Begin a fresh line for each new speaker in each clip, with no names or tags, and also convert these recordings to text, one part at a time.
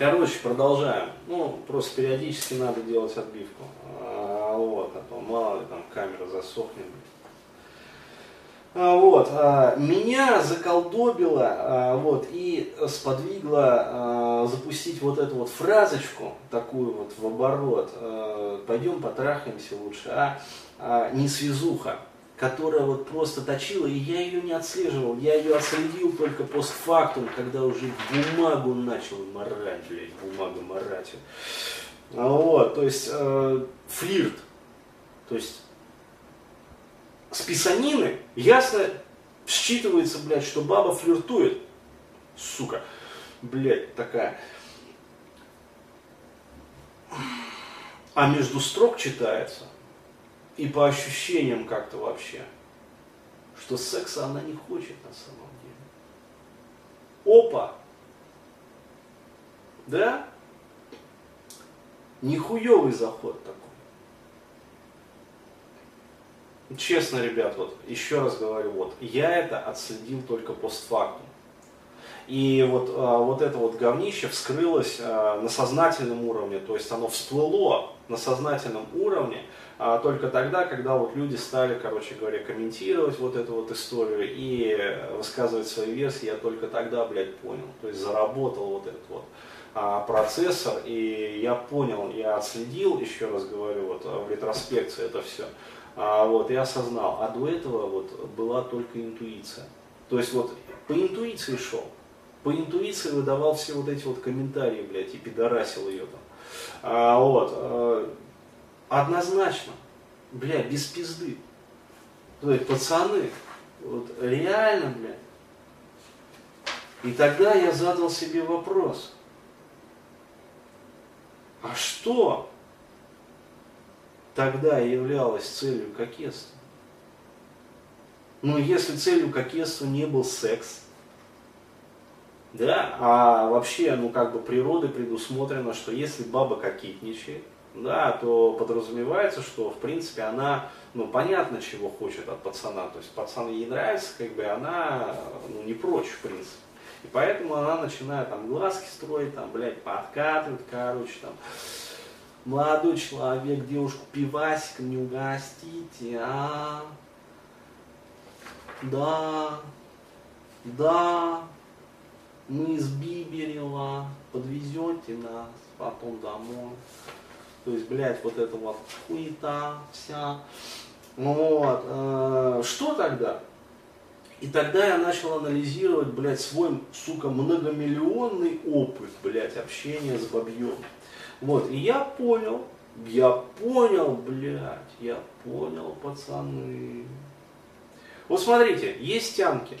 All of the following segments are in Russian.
Короче, продолжаем. Ну, просто периодически надо делать отбивку. А, вот, а то мало ли там камера засохнет. А, вот, а, меня заколдобило а, вот, и сподвигло а, запустить вот эту вот фразочку, такую вот в оборот, а, пойдем потрахаемся лучше, а, а не связуха которая вот просто точила, и я ее не отслеживал, я ее отследил только постфактум, когда уже бумагу начал морать, блядь, бумагу морать. А вот, то есть э, флирт, то есть с писанины ясно считывается, блядь, что баба флиртует, сука, блядь, такая. А между строк читается, и по ощущениям как-то вообще, что секса она не хочет на самом деле. Опа! Да? Нихуевый заход такой. Честно, ребят, вот еще раз говорю, вот я это отследил только постфактум. И вот, а, вот это вот говнище вскрылось а, на сознательном уровне, то есть оно всплыло на сознательном уровне, а, только тогда, когда вот люди стали, короче говоря, комментировать вот эту вот историю и высказывать свои версии, я только тогда, блядь, понял. То есть заработал вот этот вот процессор, и я понял, я отследил, еще раз говорю, вот в ретроспекции это все, вот, и осознал. А до этого вот была только интуиция. То есть вот по интуиции шел. По интуиции выдавал все вот эти вот комментарии, блядь, и пидорасил ее там. А, вот. А, Однозначно. Бля, без пизды. То есть, пацаны, вот реально, бля. И тогда я задал себе вопрос. А что тогда являлось целью кокетства? Ну, если целью кокетства не был секс, да, а вообще, ну, как бы природы предусмотрено, что если баба кокетничает, да, то подразумевается, что в принципе она, ну, понятно, чего хочет от пацана. То есть пацан ей нравится, как бы она, ну, не прочь, в принципе. И поэтому она начинает там глазки строить, там, блядь, подкатывать, короче, там, молодой человек, девушку пивасиком не угостите, а? Да, да, мы из Биберева, подвезете нас потом домой. То есть, блядь, вот это вот хуета вся. Вот. Э, что тогда? И тогда я начал анализировать, блядь, свой, сука, многомиллионный опыт, блядь, общения с бабьем. Вот, и я понял, я понял, блядь, я понял, пацаны. Вот смотрите, есть тянки.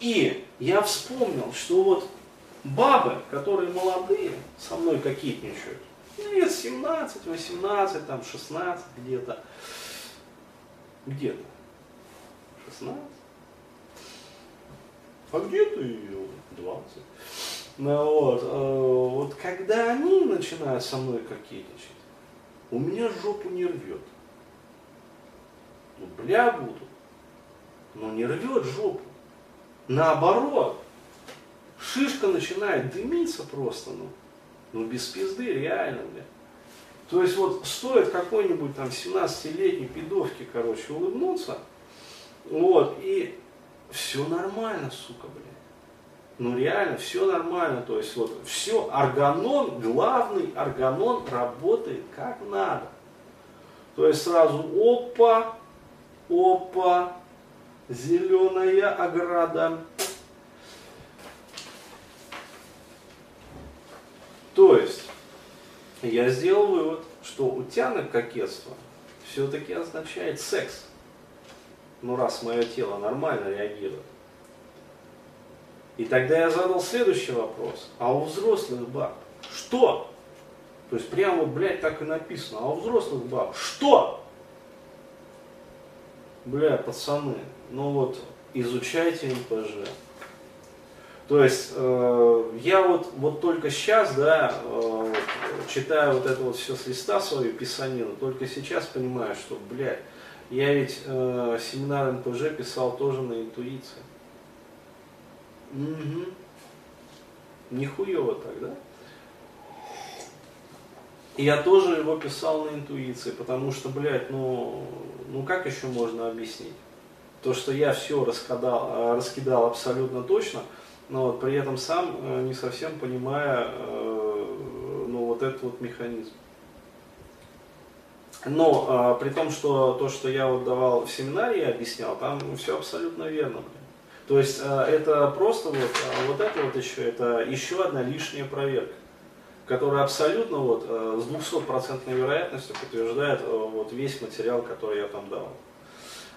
И я вспомнил, что вот бабы, которые молодые, со мной кокетничают, ну, лет 17, 18, там 16 где-то. Где-то. 16. А где-то и 20. Ну, вот, э, вот когда они начинают со мной кокетничать, у меня жопу не рвет. Ну, бля буду. Но не рвет жопу. Наоборот, шишка начинает дымиться просто, ну. Ну без пизды, реально, бля. То есть вот стоит какой-нибудь там 17-летней пидовке, короче, улыбнуться, вот, и все нормально, сука, бля. Ну реально, все нормально, то есть вот все, органон, главный органон работает как надо. То есть сразу опа, опа, зеленая ограда, То есть, я сделал вывод, что у тянок кокетство все-таки означает секс. Ну, раз мое тело нормально реагирует. И тогда я задал следующий вопрос. А у взрослых баб что? То есть прямо блядь, так и написано. А у взрослых баб что? Бля, пацаны, ну вот изучайте НПЖ. То есть э, я вот, вот только сейчас, да, э, читаю вот это вот все с листа свою писанину, только сейчас понимаю, что, блядь, я ведь э, семинар НПЖ писал тоже на интуиции. Угу. Нихуево так, да? И я тоже его писал на интуиции, потому что, блядь, ну, ну как еще можно объяснить? То, что я все раскидал, э, раскидал абсолютно точно, но вот при этом сам э, не совсем понимая э, ну, вот этот вот механизм. Но при том, что то, что я вот давал в семинаре, я объяснял, там все абсолютно верно. То есть это просто вот, а, вот это вот еще, это еще одна лишняя проверка, которая абсолютно вот а, с 200% вероятностью подтверждает а, вот весь материал, который я там давал.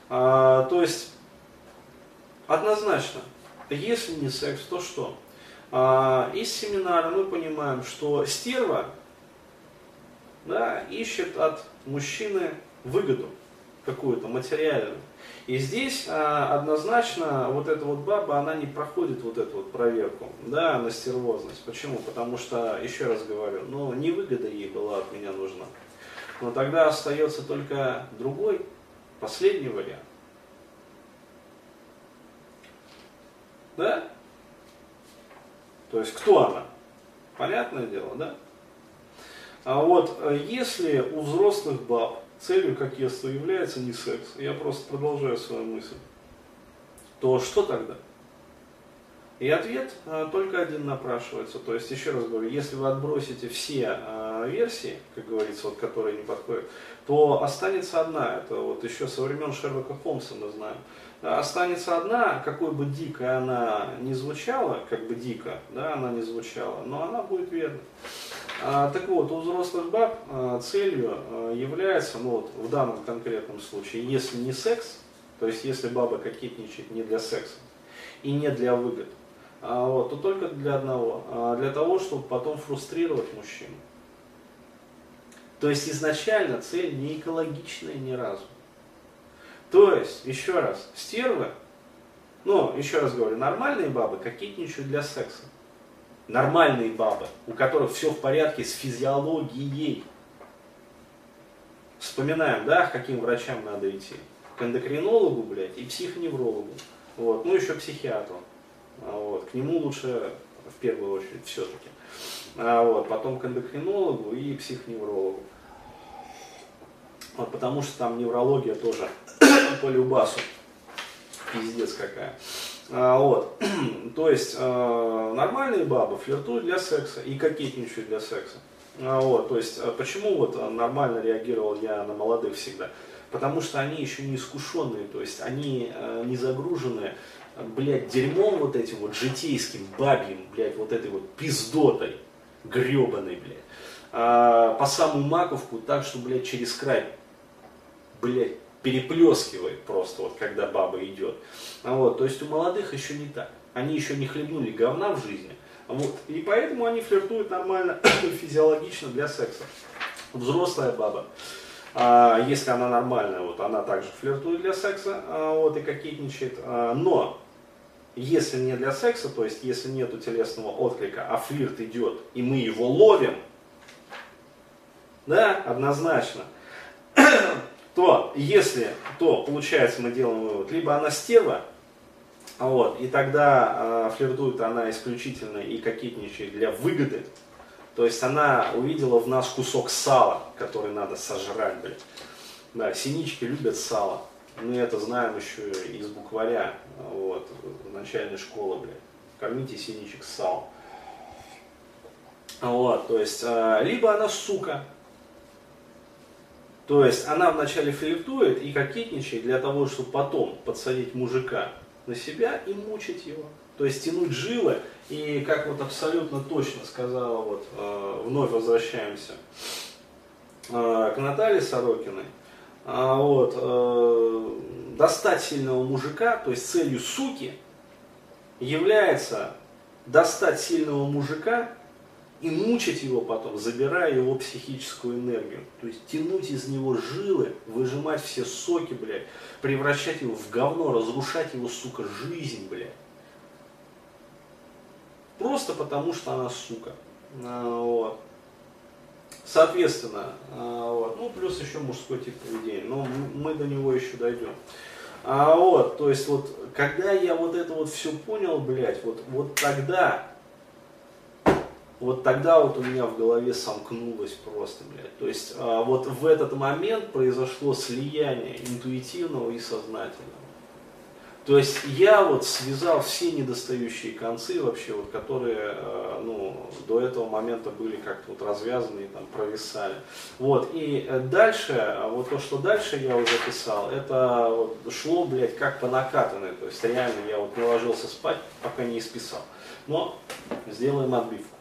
А, то есть однозначно, если не секс, то что? А, из семинара мы понимаем, что стерва да, ищет от мужчины выгоду какую-то материальную. И здесь а, однозначно вот эта вот баба, она не проходит вот эту вот проверку, да, на стервозность. Почему? Потому что, еще раз говорю, ну, выгода ей была от меня нужна. Но тогда остается только другой, последний вариант. Да? То есть, кто она? Понятное дело, да? А вот э, если у взрослых баб целью кокетства является не секс, я просто продолжаю свою мысль, то что тогда? И ответ а, только один напрашивается. То есть, еще раз говорю, если вы отбросите все а, версии, как говорится, вот, которые не подходят, то останется одна. Это вот еще со времен Шерлока Холмса мы знаем. Останется одна, какой бы дико она не звучала, как бы дико, да, она не звучала, но она будет верной. А, так вот, у взрослых баб а, целью а, является, ну вот в данном конкретном случае, если не секс, то есть если баба кокетничает не для секса и не для выгод, вот, то только для одного, для того, чтобы потом фрустрировать мужчину. То есть изначально цель не экологичная ни разу. То есть, еще раз, стервы, ну, еще раз говорю, нормальные бабы кокетничают для секса нормальные бабы, у которых все в порядке с физиологией. Вспоминаем, да, к каким врачам надо идти. К эндокринологу, блядь, и психоневрологу. Вот, ну еще психиатру. А вот, к нему лучше в первую очередь все-таки. А вот, потом к эндокринологу и психоневрологу. Вот, потому что там неврология тоже по любасу. Пиздец какая. А, вот. То есть э, нормальные бабы флиртуют для секса и кокетничают для секса. А, вот. То есть почему вот нормально реагировал я на молодых всегда? Потому что они еще не искушенные, то есть они не загружены, блядь, дерьмом вот этим вот житейским, бабьим, блядь, вот этой вот пиздотой, гребаной, блядь, а, по самую маковку так, что, блядь, через край, блядь, переплескивает просто, вот когда баба идет. А вот, то есть у молодых еще не так. Они еще не хлебнули говна в жизни. Вот, и поэтому они флиртуют нормально, физиологично для секса. Взрослая баба, а, если она нормальная, вот она также флиртует для секса а, вот, и кокетничает. А, но если не для секса, то есть если нету телесного отклика, а флирт идет, и мы его ловим, да, однозначно, то если, то получается мы делаем вывод, либо она стерва, вот, и тогда э, флиртует она исключительно и кокетничает для выгоды, то есть она увидела в нас кусок сала, который надо сожрать, блядь. Да, синички любят сало. Мы это знаем еще из букваря, вот, начальной школы, блядь. Кормите синичек с салом. Вот, то есть, э, либо она сука, то есть она вначале флиртует и кокетничает для того, чтобы потом подсадить мужика на себя и мучить его. То есть тянуть жилы. И как вот абсолютно точно сказала, вот э, вновь возвращаемся э, к Наталье Сорокиной. А, вот, э, достать сильного мужика, то есть целью суки, является достать сильного мужика и мучить его потом, забирая его психическую энергию. То есть тянуть из него жилы, выжимать все соки, блядь, превращать его в говно, разрушать его, сука, жизнь, блядь. Просто потому, что она сука. А, вот. Соответственно, а, вот. ну плюс еще мужской тип поведения, но мы до него еще дойдем. А вот, то есть вот, когда я вот это вот все понял, блядь, вот, вот тогда вот тогда вот у меня в голове сомкнулось просто, блядь. То есть а, вот в этот момент произошло слияние интуитивного и сознательного. То есть я вот связал все недостающие концы вообще, вот, которые э, ну, до этого момента были как-то вот развязаны и там провисали. Вот, и дальше, а вот то, что дальше я уже писал, это вот шло, блядь, как по накатанной. То есть реально я вот не ложился спать, пока не исписал. Но сделаем отбивку.